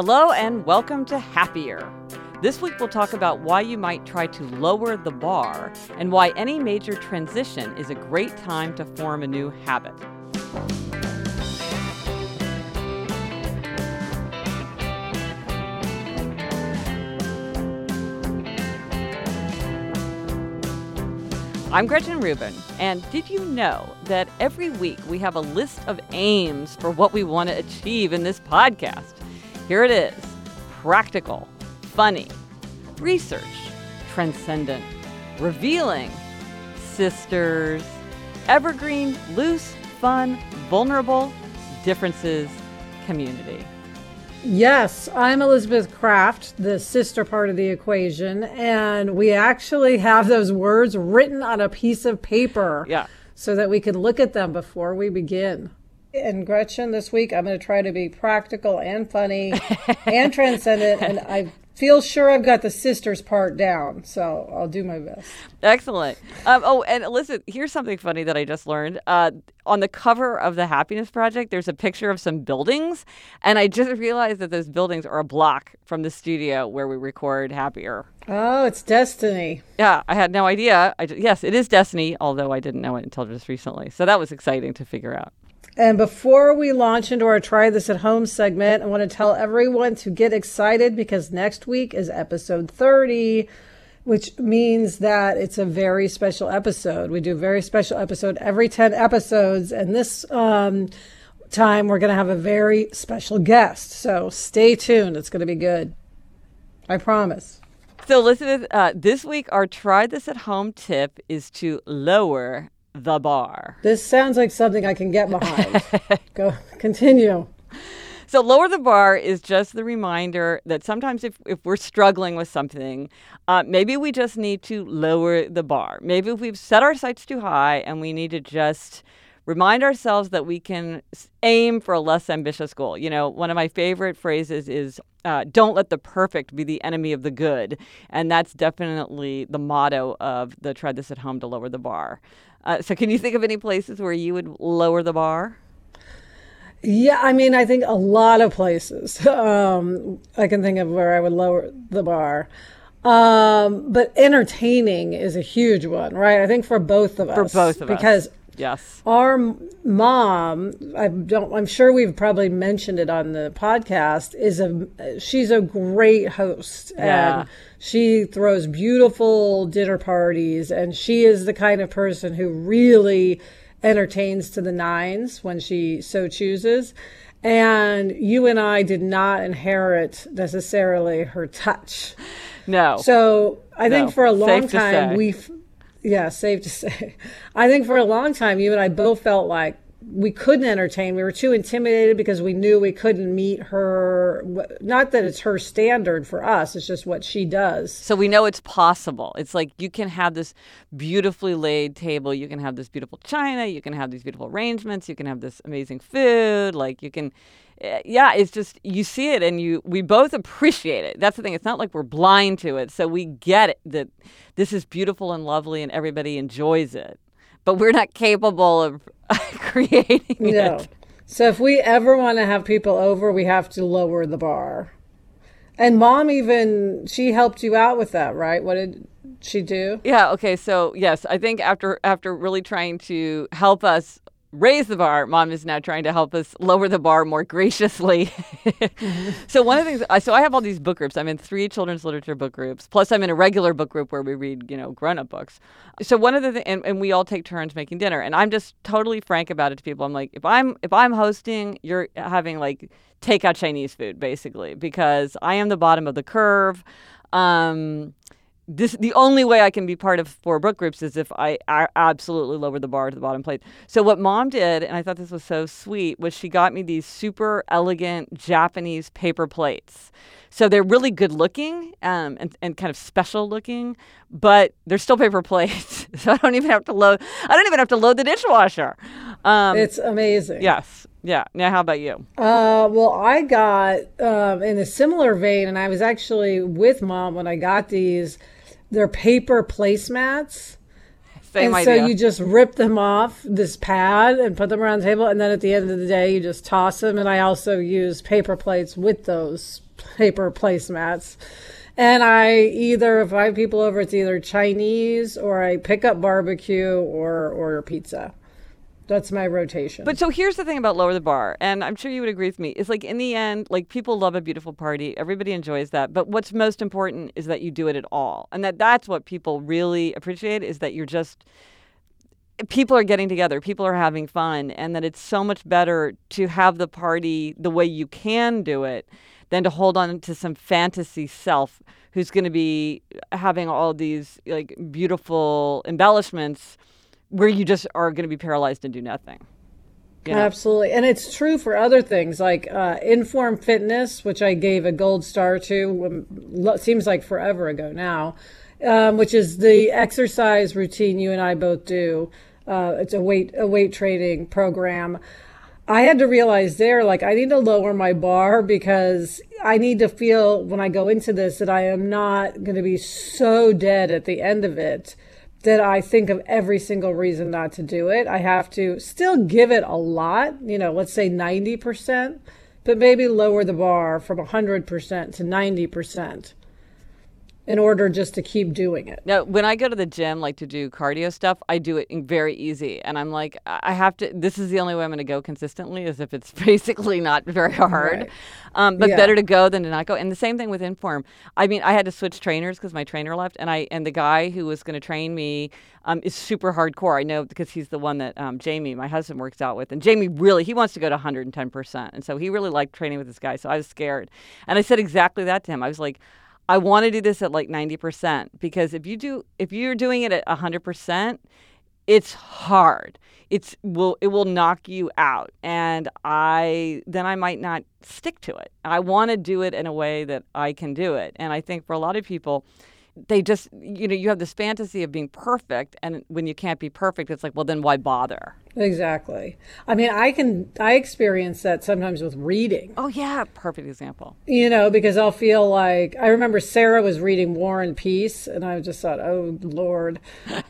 Hello and welcome to Happier. This week we'll talk about why you might try to lower the bar and why any major transition is a great time to form a new habit. I'm Gretchen Rubin, and did you know that every week we have a list of aims for what we want to achieve in this podcast? Here it is practical, funny, research, transcendent, revealing, sisters, evergreen, loose, fun, vulnerable, differences, community. Yes, I'm Elizabeth Craft, the sister part of the equation, and we actually have those words written on a piece of paper. Yeah. So that we can look at them before we begin. And Gretchen, this week I'm going to try to be practical and funny and transcendent, and I feel sure I've got the sisters part down, so I'll do my best. Excellent. Um, oh, and listen, here's something funny that I just learned. Uh, on the cover of the Happiness Project, there's a picture of some buildings, and I just realized that those buildings are a block from the studio where we record Happier. Oh, it's destiny. Yeah, I had no idea. I just, yes, it is destiny, although I didn't know it until just recently. So that was exciting to figure out. And before we launch into our Try This at Home segment, I want to tell everyone to get excited because next week is episode 30, which means that it's a very special episode. We do a very special episode every 10 episodes. And this um, time, we're going to have a very special guest. So stay tuned. It's going to be good. I promise. So, Elizabeth, uh, this week our Try This at Home tip is to lower the bar. This sounds like something I can get behind. Go continue. So lower the bar is just the reminder that sometimes if, if we're struggling with something, uh, maybe we just need to lower the bar. Maybe if we've set our sights too high and we need to just remind ourselves that we can aim for a less ambitious goal. You know, one of my favorite phrases is uh, don't let the perfect be the enemy of the good. And that's definitely the motto of the Try This at Home to lower the bar. Uh, so, can you think of any places where you would lower the bar? Yeah, I mean, I think a lot of places. Um, I can think of where I would lower the bar. Um, but entertaining is a huge one, right? I think for both of us. For both of because us. Yes. Our mom, I don't I'm sure we've probably mentioned it on the podcast, is a she's a great host Yeah. and she throws beautiful dinner parties and she is the kind of person who really entertains to the nines when she so chooses. And you and I did not inherit necessarily her touch. No. So I think for a long Safe time say. Yeah, safe to say. I think for a long time you and I both felt like we couldn't entertain. We were too intimidated because we knew we couldn't meet her. Not that it's her standard for us; it's just what she does. So we know it's possible. It's like you can have this beautifully laid table, you can have this beautiful china, you can have these beautiful arrangements, you can have this amazing food. Like you can, Eh, yeah, it's just you see it and you we both appreciate it. That's the thing. It's not like we're blind to it. So we get it that this is beautiful and lovely and everybody enjoys it, but we're not capable of creating No. it. So if we ever want to have people over, we have to lower the bar. And mom even she helped you out with that, right? What did she do? Yeah. Okay. So yes, I think after after really trying to help us raise the bar, mom is now trying to help us lower the bar more graciously. So one of the things, so I have all these book groups. I'm in three children's literature book groups. Plus, I'm in a regular book group where we read, you know, grown-up books. So one of the things, and, and we all take turns making dinner. And I'm just totally frank about it to people. I'm like, if I'm if I'm hosting, you're having like takeout Chinese food basically because I am the bottom of the curve. Um, this the only way I can be part of four book groups is if I absolutely lower the bar to the bottom plate. So what mom did, and I thought this was so sweet, was she got me these super elegant Japanese paper plates. So they're really good looking um, and, and kind of special looking, but they're still paper plates. so I don't even have to load. I don't even have to load the dishwasher. Um, It's amazing. yes, yeah. Now how about you? Uh, well, I got um, in a similar vein, and I was actually with mom when I got these. They're paper placemats. Same and so you just rip them off this pad and put them around the table, and then at the end of the day, you just toss them. And I also use paper plates with those paper placemats. And I either, if I have people over, it's either Chinese or I pick up barbecue or order pizza. That's my rotation. But so here's the thing about lower the bar, and I'm sure you would agree with me. It's like in the end, like people love a beautiful party. Everybody enjoys that. But what's most important is that you do it at all, and that that's what people really appreciate is that you're just people are getting together, people are having fun, and that it's so much better to have the party the way you can do it than to hold on to some fantasy self who's going to be having all these like beautiful embellishments where you just are going to be paralyzed and do nothing. You know? Absolutely. And it's true for other things like uh, Inform Fitness, which I gave a gold star to, um, seems like forever ago now, um, which is the exercise routine you and I both do. Uh, it's a weight a weight training program. I had to realize there, like, I need to lower my bar because I need to feel when I go into this that I am not going to be so dead at the end of it that I think of every single reason not to do it. I have to still give it a lot, you know, let's say 90%, but maybe lower the bar from 100% to 90% in order just to keep doing it. Now, when I go to the gym, like to do cardio stuff, I do it very easy. And I'm like, I have to, this is the only way I'm going to go consistently, is if it's basically not very hard. Right. Um, but yeah. better to go than to not go. And the same thing with Inform. I mean, I had to switch trainers because my trainer left. And I and the guy who was going to train me um, is super hardcore. I know because he's the one that um, Jamie, my husband, works out with. And Jamie really, he wants to go to 110%. And so he really liked training with this guy. So I was scared. And I said exactly that to him. I was like, I want to do this at like 90% because if you do if you're doing it at 100%, it's hard. It's will it will knock you out and I then I might not stick to it. I want to do it in a way that I can do it. And I think for a lot of people they just you know you have this fantasy of being perfect and when you can't be perfect it's like well then why bother exactly. I mean i can i experience that sometimes with reading. Oh yeah. Perfect example. You know because i'll feel like i remember sarah was reading war and peace and i just thought oh lord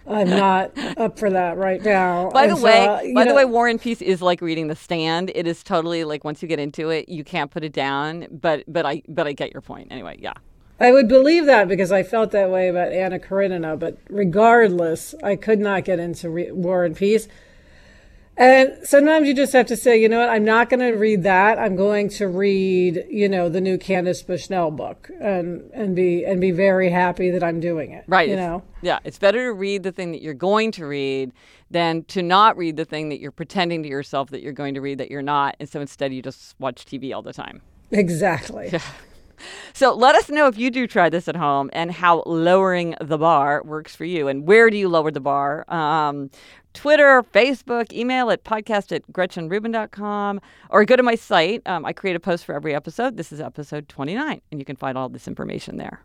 i'm not up for that right now. By and the so, way uh, by know, the way war and peace is like reading the stand. It is totally like once you get into it you can't put it down but but i but i get your point. Anyway yeah. I would believe that because I felt that way about Anna Karenina, but regardless, I could not get into re- War and Peace. And sometimes you just have to say, you know what, I'm not going to read that. I'm going to read, you know, the new Candace Bushnell book and, and be and be very happy that I'm doing it. Right. You know? Yeah. It's better to read the thing that you're going to read than to not read the thing that you're pretending to yourself that you're going to read that you're not. And so instead you just watch TV all the time. Exactly. So let us know if you do try this at home and how lowering the bar works for you. And where do you lower the bar? Um, Twitter, Facebook, email at podcast at gretchenrubin.com, or go to my site. Um, I create a post for every episode. This is episode 29, and you can find all this information there.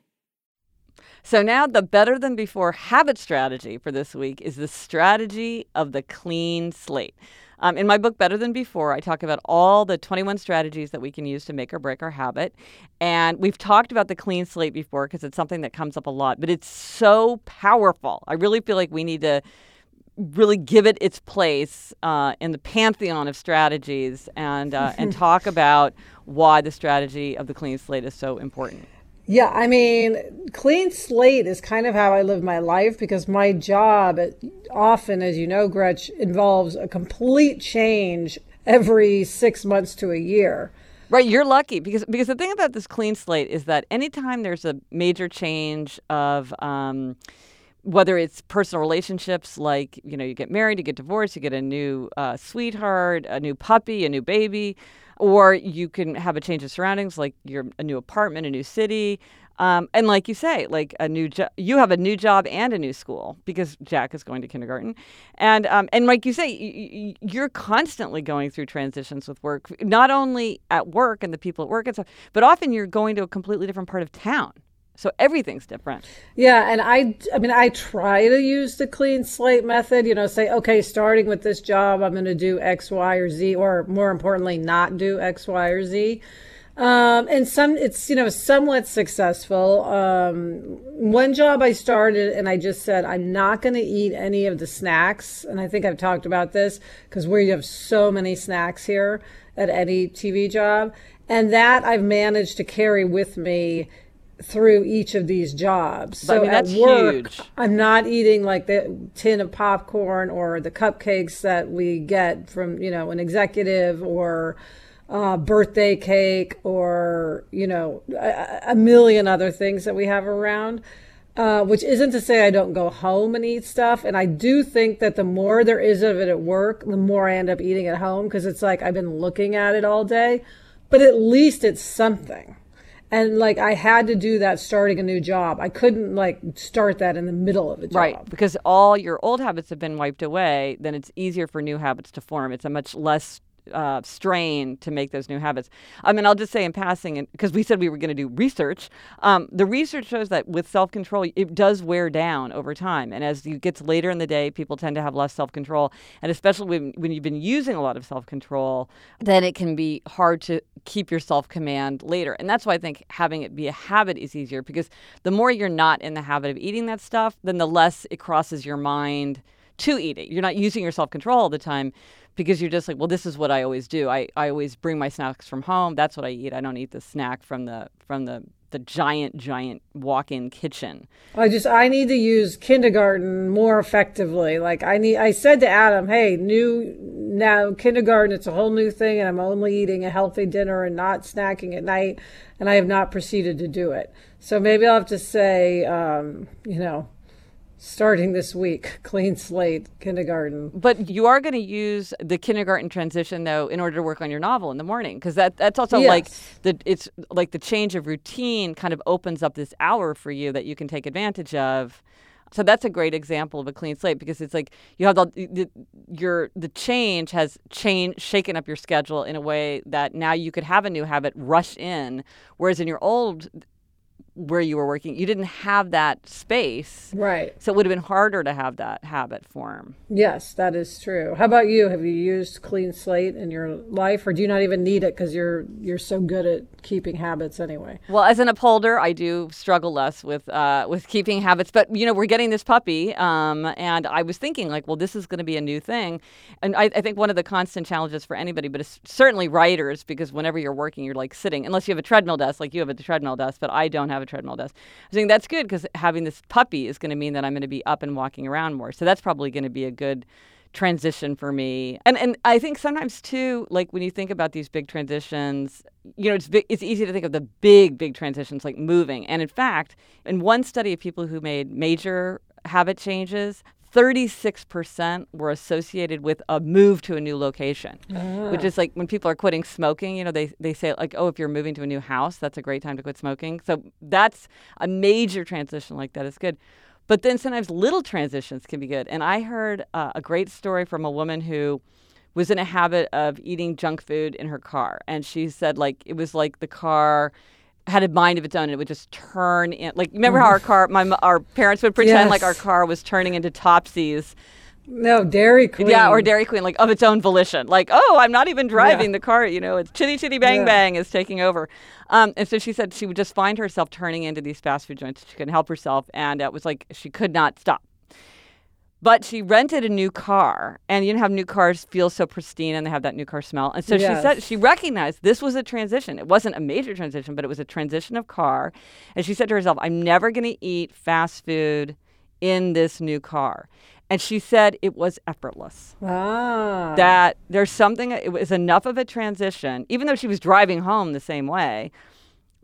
So now the better than before habit strategy for this week is the strategy of the clean slate. Um, in my book, Better Than Before, I talk about all the 21 strategies that we can use to make or break our habit. And we've talked about the clean slate before because it's something that comes up a lot, but it's so powerful. I really feel like we need to really give it its place uh, in the pantheon of strategies and, uh, and talk about why the strategy of the clean slate is so important. Yeah, I mean, clean slate is kind of how I live my life because my job often, as you know, Gretch, involves a complete change every six months to a year. Right, you're lucky because because the thing about this clean slate is that anytime there's a major change of um, whether it's personal relationships, like you know you get married, you get divorced, you get a new uh, sweetheart, a new puppy, a new baby, or you can have a change of surroundings, like you're a new apartment, a new city, um, and like you say, like a new job, you have a new job and a new school because Jack is going to kindergarten, and um, and like you say, y- y- you're constantly going through transitions with work, not only at work and the people at work and stuff, but often you're going to a completely different part of town. So everything's different. Yeah, and I I mean I try to use the clean slate method, you know, say okay, starting with this job, I'm going to do X, Y, or Z or more importantly not do X, Y, or Z. Um, and some, it's, you know, somewhat successful. Um, one job I started and I just said, I'm not going to eat any of the snacks. And I think I've talked about this because we have so many snacks here at any TV job. And that I've managed to carry with me through each of these jobs. So I mean, at work, huge. I'm not eating like the tin of popcorn or the cupcakes that we get from, you know, an executive or, uh, birthday cake or you know a, a, million other things that we have around uh, which isn't to say i don't go home and eat stuff and i do think that the more there is of it at work the more i end up eating at home because it's like i've been looking at it all day but at least it's something and like I had to do that starting a new job. I couldn't like start that in the middle of a job. Right, because all your old habits have been wiped away, then it's easier for new habits to form. It's a much less uh, strain to make those new habits. I mean, I'll just say in passing, because we said we were going to do research, um, the research shows that with self control, it does wear down over time. And as it gets later in the day, people tend to have less self control. And especially when, when you've been using a lot of self control, then it can be hard to keep your self command later. And that's why I think having it be a habit is easier because the more you're not in the habit of eating that stuff, then the less it crosses your mind to eat it. You're not using your self control all the time because you're just like, well, this is what I always do. I, I always bring my snacks from home. That's what I eat. I don't eat the snack from the from the the giant giant walk-in kitchen. I just I need to use kindergarten more effectively. Like I need I said to Adam, "Hey, new now kindergarten it's a whole new thing and I'm only eating a healthy dinner and not snacking at night." And I have not proceeded to do it. So maybe I'll have to say um, you know, starting this week, clean slate, kindergarten. But you are going to use the kindergarten transition though in order to work on your novel in the morning because that that's also yes. like the it's like the change of routine kind of opens up this hour for you that you can take advantage of. So that's a great example of a clean slate because it's like you have the, the your the change has changed shaken up your schedule in a way that now you could have a new habit rush in whereas in your old where you were working, you didn't have that space. Right. So it would have been harder to have that habit form. Yes, that is true. How about you? Have you used clean slate in your life or do you not even need it because you're you're so good at keeping habits anyway? Well, as an upholder, I do struggle less with uh, with keeping habits, but you know, we're getting this puppy um, and I was thinking like, well, this is going to be a new thing. And I, I think one of the constant challenges for anybody, but it's certainly writers because whenever you're working, you're like sitting unless you have a treadmill desk like you have a treadmill desk, but I don't have a treadmill desk. I think that's good because having this puppy is going to mean that I'm going to be up and walking around more. So that's probably going to be a good transition for me. And and I think sometimes too, like when you think about these big transitions, you know, it's big, it's easy to think of the big big transitions like moving. And in fact, in one study of people who made major habit changes, 36% were associated with a move to a new location, which is like when people are quitting smoking, you know, they, they say, like, oh, if you're moving to a new house, that's a great time to quit smoking. So that's a major transition like that is good. But then sometimes little transitions can be good. And I heard uh, a great story from a woman who was in a habit of eating junk food in her car. And she said, like, it was like the car had a mind of its own and it would just turn in like remember how our car my our parents would pretend yes. like our car was turning into topsies. No dairy queen yeah or dairy queen like of its own volition. Like oh i'm not even driving yeah. the car you know it's chitty chitty bang yeah. bang is taking over. Um, and so she said she would just find herself turning into these fast food joints. She couldn't help herself and it was like she could not stop but she rented a new car, and you know how new cars feel so pristine and they have that new car smell. And so yes. she said she recognized this was a transition. It wasn't a major transition, but it was a transition of car. And she said to herself, I'm never going to eat fast food in this new car. And she said it was effortless. Ah. That there's something, it was enough of a transition, even though she was driving home the same way.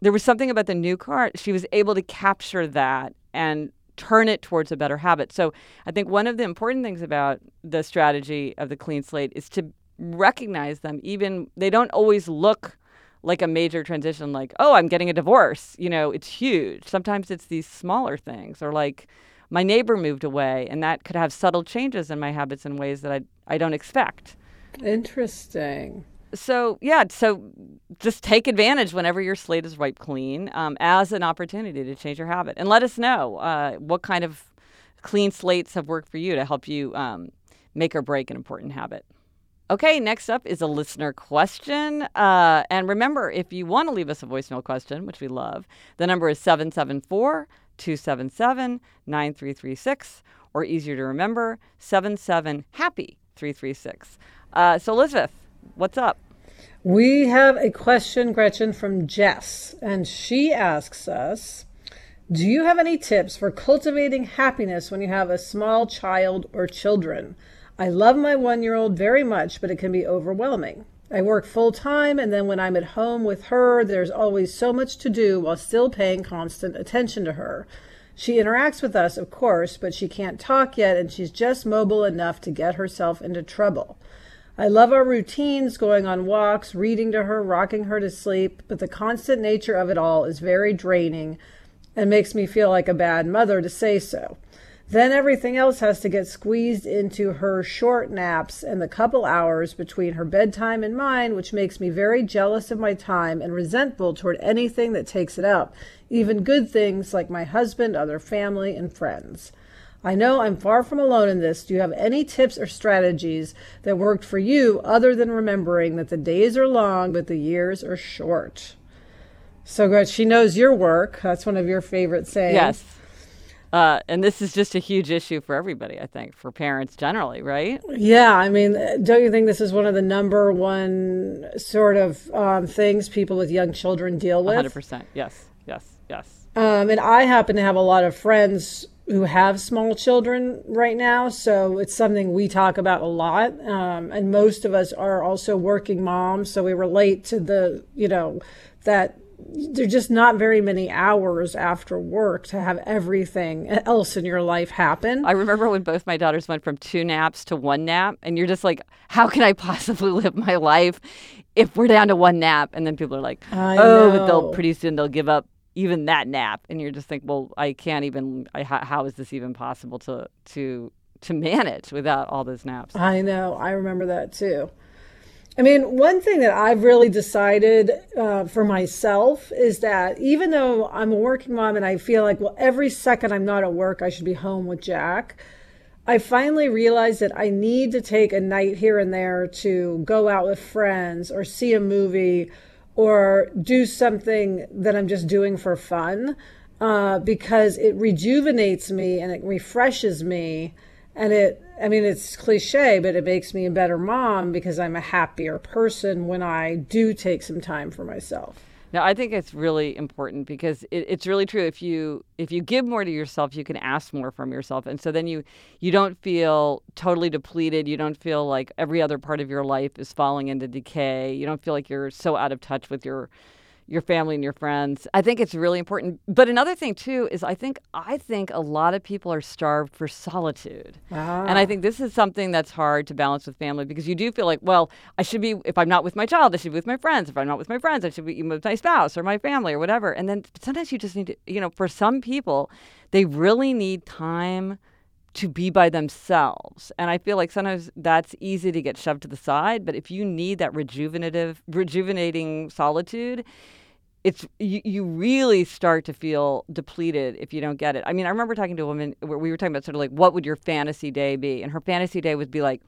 There was something about the new car. She was able to capture that and turn it towards a better habit. So I think one of the important things about the strategy of the clean slate is to recognize them, even they don't always look like a major transition, like, oh, I'm getting a divorce. You know, it's huge. Sometimes it's these smaller things, or like, my neighbor moved away, and that could have subtle changes in my habits in ways that I, I don't expect. Interesting. So, yeah, so just take advantage whenever your slate is wiped clean um, as an opportunity to change your habit. And let us know uh, what kind of clean slates have worked for you to help you um, make or break an important habit. Okay, next up is a listener question. Uh, and remember, if you want to leave us a voicemail question, which we love, the number is 774 277 9336, or easier to remember, 77 Happy 336. Uh, so, Elizabeth, what's up? We have a question, Gretchen, from Jess, and she asks us Do you have any tips for cultivating happiness when you have a small child or children? I love my one year old very much, but it can be overwhelming. I work full time, and then when I'm at home with her, there's always so much to do while still paying constant attention to her. She interacts with us, of course, but she can't talk yet, and she's just mobile enough to get herself into trouble. I love our routines, going on walks, reading to her, rocking her to sleep, but the constant nature of it all is very draining and makes me feel like a bad mother to say so. Then everything else has to get squeezed into her short naps and the couple hours between her bedtime and mine, which makes me very jealous of my time and resentful toward anything that takes it up, even good things like my husband, other family, and friends. I know I'm far from alone in this. Do you have any tips or strategies that worked for you other than remembering that the days are long but the years are short? So good. She knows your work. That's one of your favorite sayings. Yes. Uh, and this is just a huge issue for everybody, I think, for parents generally, right? Yeah, I mean, don't you think this is one of the number one sort of um, things people with young children deal with? 100%. Yes, yes, yes. Um, and I happen to have a lot of friends who have small children right now, so it's something we talk about a lot. Um, and most of us are also working moms, so we relate to the, you know, that there's just not very many hours after work to have everything else in your life happen. I remember when both my daughters went from two naps to one nap, and you're just like, how can I possibly live my life if we're down to one nap? And then people are like, oh, but they'll pretty soon they'll give up even that nap, and you're just think, well, I can't even. I, how, is this even possible to to to manage without all those naps? I know. I remember that too. I mean, one thing that I've really decided uh, for myself is that even though I'm a working mom and I feel like, well, every second I'm not at work, I should be home with Jack, I finally realized that I need to take a night here and there to go out with friends or see a movie or do something that I'm just doing for fun uh, because it rejuvenates me and it refreshes me. And it i mean it's cliche but it makes me a better mom because i'm a happier person when i do take some time for myself Now, I think it's really important because it, it's really true. If you if you give more to yourself, you can ask more from yourself, and so then you you don't feel totally depleted. You don't feel like every other part of your life is falling into decay. You don't feel like you're so out of touch with your your family and your friends. I think it's really important. But another thing too is I think I think a lot of people are starved for solitude. And I ah. think this is something that's hard to balance with family because you do feel like, well, I should be if I'm not with my child, I should be with my friends. If I'm not with my friends, I should be with my spouse or my family or whatever. And then sometimes you just need to, you know, for some people, they really need time to be by themselves. And I feel like sometimes that's easy to get shoved to the side, but if you need that rejuvenative rejuvenating solitude, it's you, you really start to feel depleted if you don't get it. I mean, I remember talking to a woman where we were talking about sort of like what would your fantasy day be? And her fantasy day would be like,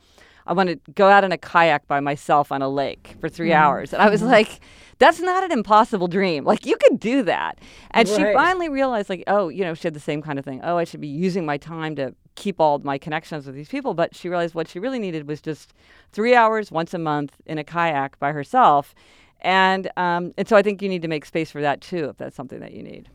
I want to go out in a kayak by myself on a lake for three mm. hours. And I was mm-hmm. like, that's not an impossible dream. Like, you could do that. And she finally realized, like, oh, you know, she had the same kind of thing. Oh, I should be using my time to keep all my connections with these people. But she realized what she really needed was just three hours once a month in a kayak by herself. And, um, and so I think you need to make space for that too, if that's something that you need.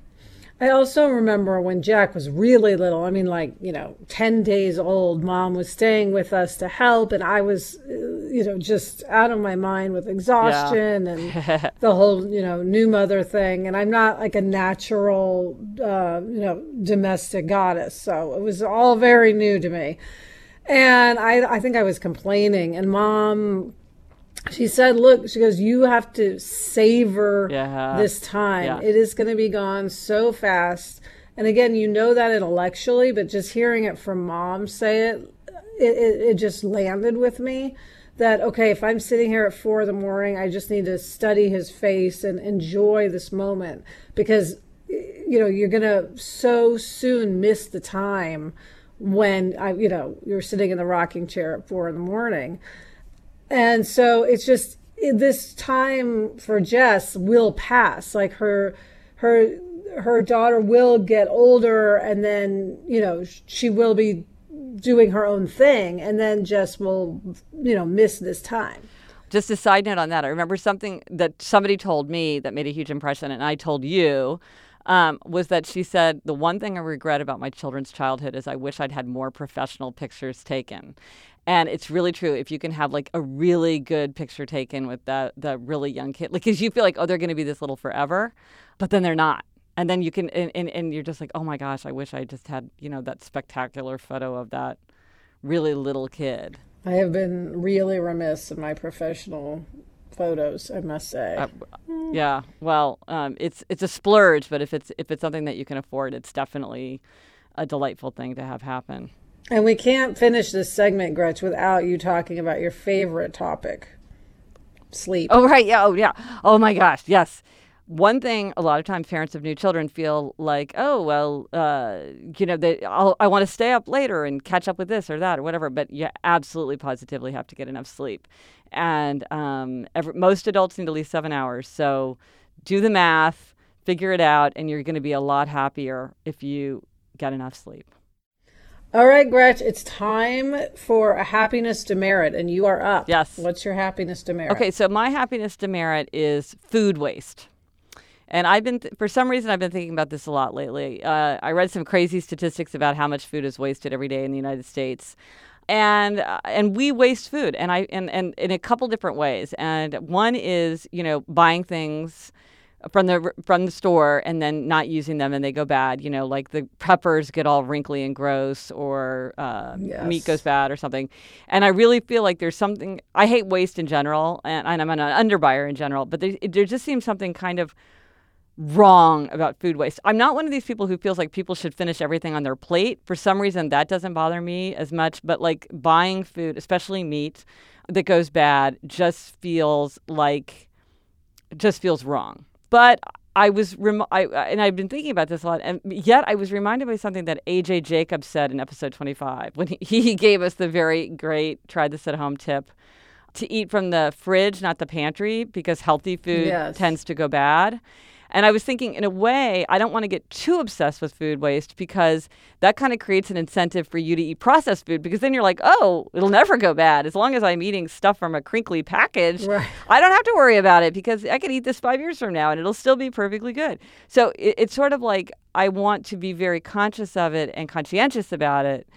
I also remember when Jack was really little, I mean, like, you know, 10 days old, mom was staying with us to help, and I was, uh, you know, just out of my mind with exhaustion yeah. and the whole, you know, new mother thing. And I'm not like a natural, uh, you know, domestic goddess. So it was all very new to me. And I, I think I was complaining, and mom she said, Look, she goes, You have to savor yeah. this time. Yeah. It is going to be gone so fast. And again, you know that intellectually, but just hearing it from mom say it, it, it, it just landed with me that, okay, if I'm sitting here at four in the morning, I just need to study his face and enjoy this moment because, you know, you're going to so soon miss the time when I, you know, you're sitting in the rocking chair at four in the morning. And so it's just this time for Jess will pass. Like her, her, her daughter will get older, and then you know she will be doing her own thing, and then Jess will, you know, miss this time. Just a side note on that, I remember something that somebody told me that made a huge impression, and I told you. Um, was that she said the one thing I regret about my children's childhood is I wish I'd had more professional pictures taken. And it's really true. If you can have like a really good picture taken with the the really young kid, like, because you feel like, oh, they're going to be this little forever, but then they're not. And then you can, and, and, and you're just like, oh my gosh, I wish I just had, you know, that spectacular photo of that really little kid. I have been really remiss in my professional photos, I must say. Uh, yeah, well, um, it's it's a splurge, but if it's if it's something that you can afford, it's definitely a delightful thing to have happen. And we can't finish this segment, Gretch, without you talking about your favorite topic sleep. Oh, right. Yeah. Oh, yeah. Oh, my gosh. Yes. One thing a lot of times parents of new children feel like, oh, well, uh, you know, they, I'll, I want to stay up later and catch up with this or that or whatever. But you absolutely positively have to get enough sleep. And um, every, most adults need at least seven hours. So do the math, figure it out, and you're going to be a lot happier if you get enough sleep. All right, Gretch, it's time for a happiness demerit, and you are up. Yes. What's your happiness demerit? Okay, so my happiness demerit is food waste. And I've been, th- for some reason, I've been thinking about this a lot lately. Uh, I read some crazy statistics about how much food is wasted every day in the United States. And uh, and we waste food, and I and, and in a couple different ways. And one is, you know, buying things from the from the store and then not using them and they go bad. You know, like the peppers get all wrinkly and gross, or uh, yes. meat goes bad, or something. And I really feel like there's something. I hate waste in general, and, and I'm an underbuyer in general, but there, there just seems something kind of wrong about food waste. I'm not one of these people who feels like people should finish everything on their plate. For some reason, that doesn't bother me as much. But like buying food, especially meat that goes bad, just feels like just feels wrong. But I was, rem- I, and I've been thinking about this a lot, and yet I was reminded by something that AJ Jacobs said in episode 25 when he, he gave us the very great try this at home tip to eat from the fridge, not the pantry, because healthy food yes. tends to go bad. And I was thinking, in a way, I don't want to get too obsessed with food waste because that kind of creates an incentive for you to eat processed food because then you're like, oh, it'll never go bad. As long as I'm eating stuff from a crinkly package, right. I don't have to worry about it because I can eat this five years from now and it'll still be perfectly good. So it, it's sort of like I want to be very conscious of it and conscientious about it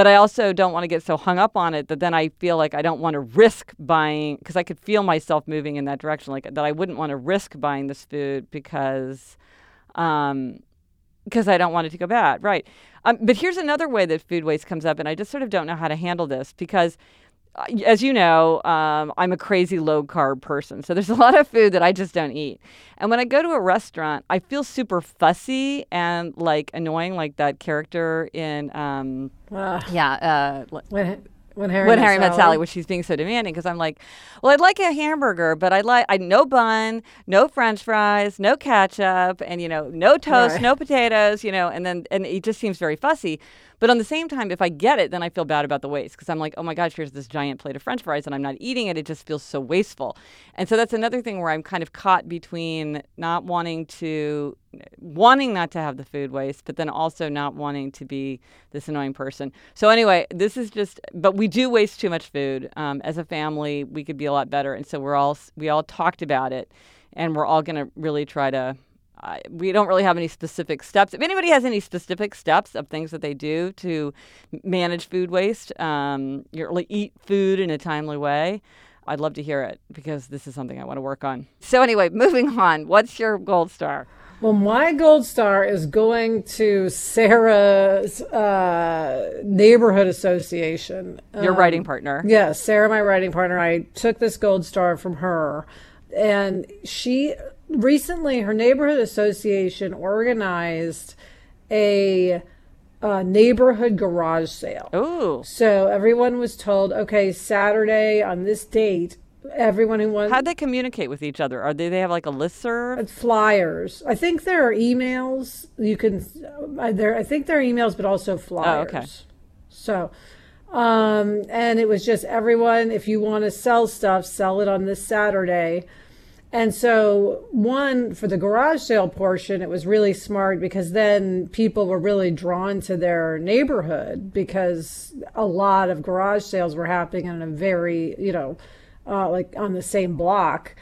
but I also don't want to get so hung up on it that then I feel like I don't want to risk buying because I could feel myself moving in that direction, like that I wouldn't want to risk buying this food because, um, because I don't want it to go bad, right? Um, but here's another way that food waste comes up, and I just sort of don't know how to handle this because as you know, um, I'm a crazy low carb person. So there's a lot of food that I just don't eat. And when I go to a restaurant, I feel super fussy and like annoying, like that character in, um, uh, yeah, uh, when, when Harry, when met, Harry Sally. met Sally, where she's being so demanding, because I'm like, well, I'd like a hamburger, but I'd like I no bun, no French fries, no ketchup, and you know, no toast, right. no potatoes, you know, and then and it just seems very fussy. But on the same time, if I get it, then I feel bad about the waste because I'm like, oh my gosh, here's this giant plate of french fries and I'm not eating it. It just feels so wasteful. And so that's another thing where I'm kind of caught between not wanting to, wanting not to have the food waste, but then also not wanting to be this annoying person. So anyway, this is just, but we do waste too much food. Um, as a family, we could be a lot better. And so we're all, we all talked about it and we're all going to really try to I, we don't really have any specific steps. If anybody has any specific steps of things that they do to manage food waste, um, you like eat food in a timely way, I'd love to hear it because this is something I want to work on. So anyway, moving on. What's your gold star? Well, my gold star is going to Sarah's uh, neighborhood association. Your um, writing partner. Yes, yeah, Sarah, my writing partner. I took this gold star from her. And she recently, her neighborhood association organized a, a neighborhood garage sale. Oh. So everyone was told, okay, Saturday on this date, everyone who wants. How'd they communicate with each other? Are they they have like a list serve? Flyers. I think there are emails. You can. Uh, there. I think there are emails, but also flyers. Oh, okay. So, um, and it was just everyone. If you want to sell stuff, sell it on this Saturday. And so, one for the garage sale portion, it was really smart because then people were really drawn to their neighborhood because a lot of garage sales were happening in a very, you know, uh, like on the same block.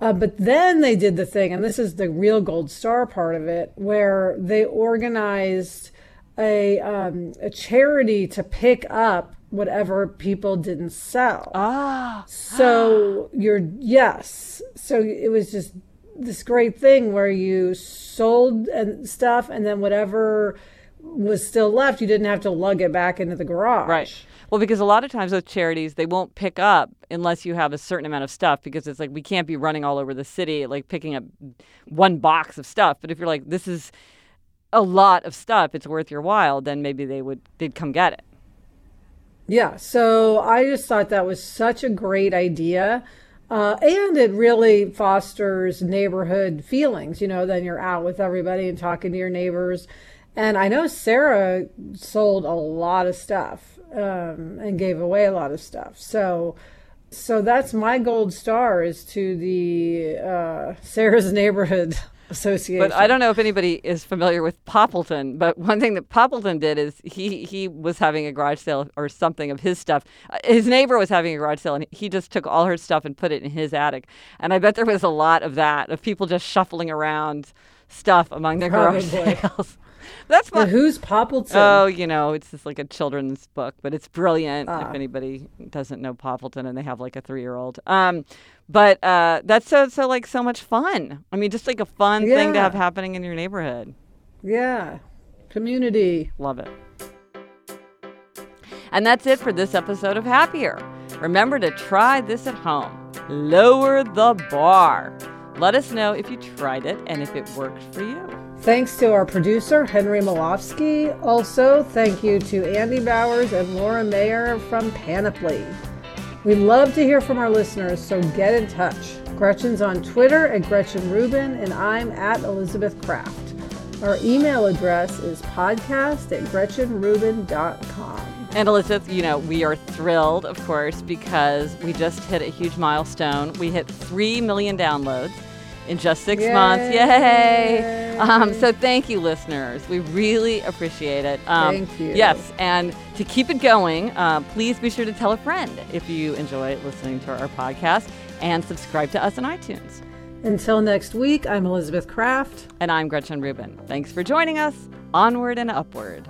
Uh, but then they did the thing, and this is the real gold star part of it, where they organized a um, a charity to pick up whatever people didn't sell. Ah. So you're yes. So it was just this great thing where you sold and stuff, and then whatever was still left, you didn't have to lug it back into the garage. Right. Well, because a lot of times with charities, they won't pick up unless you have a certain amount of stuff because it's like we can't be running all over the city, like picking up one box of stuff. But if you're like, this is a lot of stuff, it's worth your while, then maybe they would, they'd come get it. Yeah. So I just thought that was such a great idea. Uh, and it really fosters neighborhood feelings. You know, then you're out with everybody and talking to your neighbors. And I know Sarah sold a lot of stuff um, and gave away a lot of stuff. So, so that's my gold star is to the uh, Sarah's neighborhood association. But I don't know if anybody is familiar with Poppleton. But one thing that Poppleton did is he he was having a garage sale or something of his stuff. Uh, his neighbor was having a garage sale, and he just took all her stuff and put it in his attic. And I bet there was a lot of that of people just shuffling around stuff among their garage sales. That's fun. who's Poppleton? Oh, you know, it's just like a children's book, but it's brilliant. Ah. If anybody doesn't know Poppleton and they have like a three-year-old, um, but uh, that's so so like so much fun. I mean, just like a fun yeah. thing to have happening in your neighborhood. Yeah, community. Love it. And that's it for this episode of Happier. Remember to try this at home. Lower the bar. Let us know if you tried it and if it worked for you. Thanks to our producer, Henry Molofsky. Also, thank you to Andy Bowers and Laura Mayer from Panoply. We love to hear from our listeners, so get in touch. Gretchen's on Twitter at Gretchen Rubin, and I'm at Elizabeth Craft. Our email address is podcast at GretchenRubin.com. And Elizabeth, you know, we are thrilled, of course, because we just hit a huge milestone. We hit 3 million downloads in just six Yay. months. Yay! Um, so thank you, listeners. We really appreciate it. Um, thank you. Yes, and to keep it going, uh, please be sure to tell a friend if you enjoy listening to our podcast and subscribe to us on iTunes. Until next week, I'm Elizabeth Craft. And I'm Gretchen Rubin. Thanks for joining us. Onward and upward.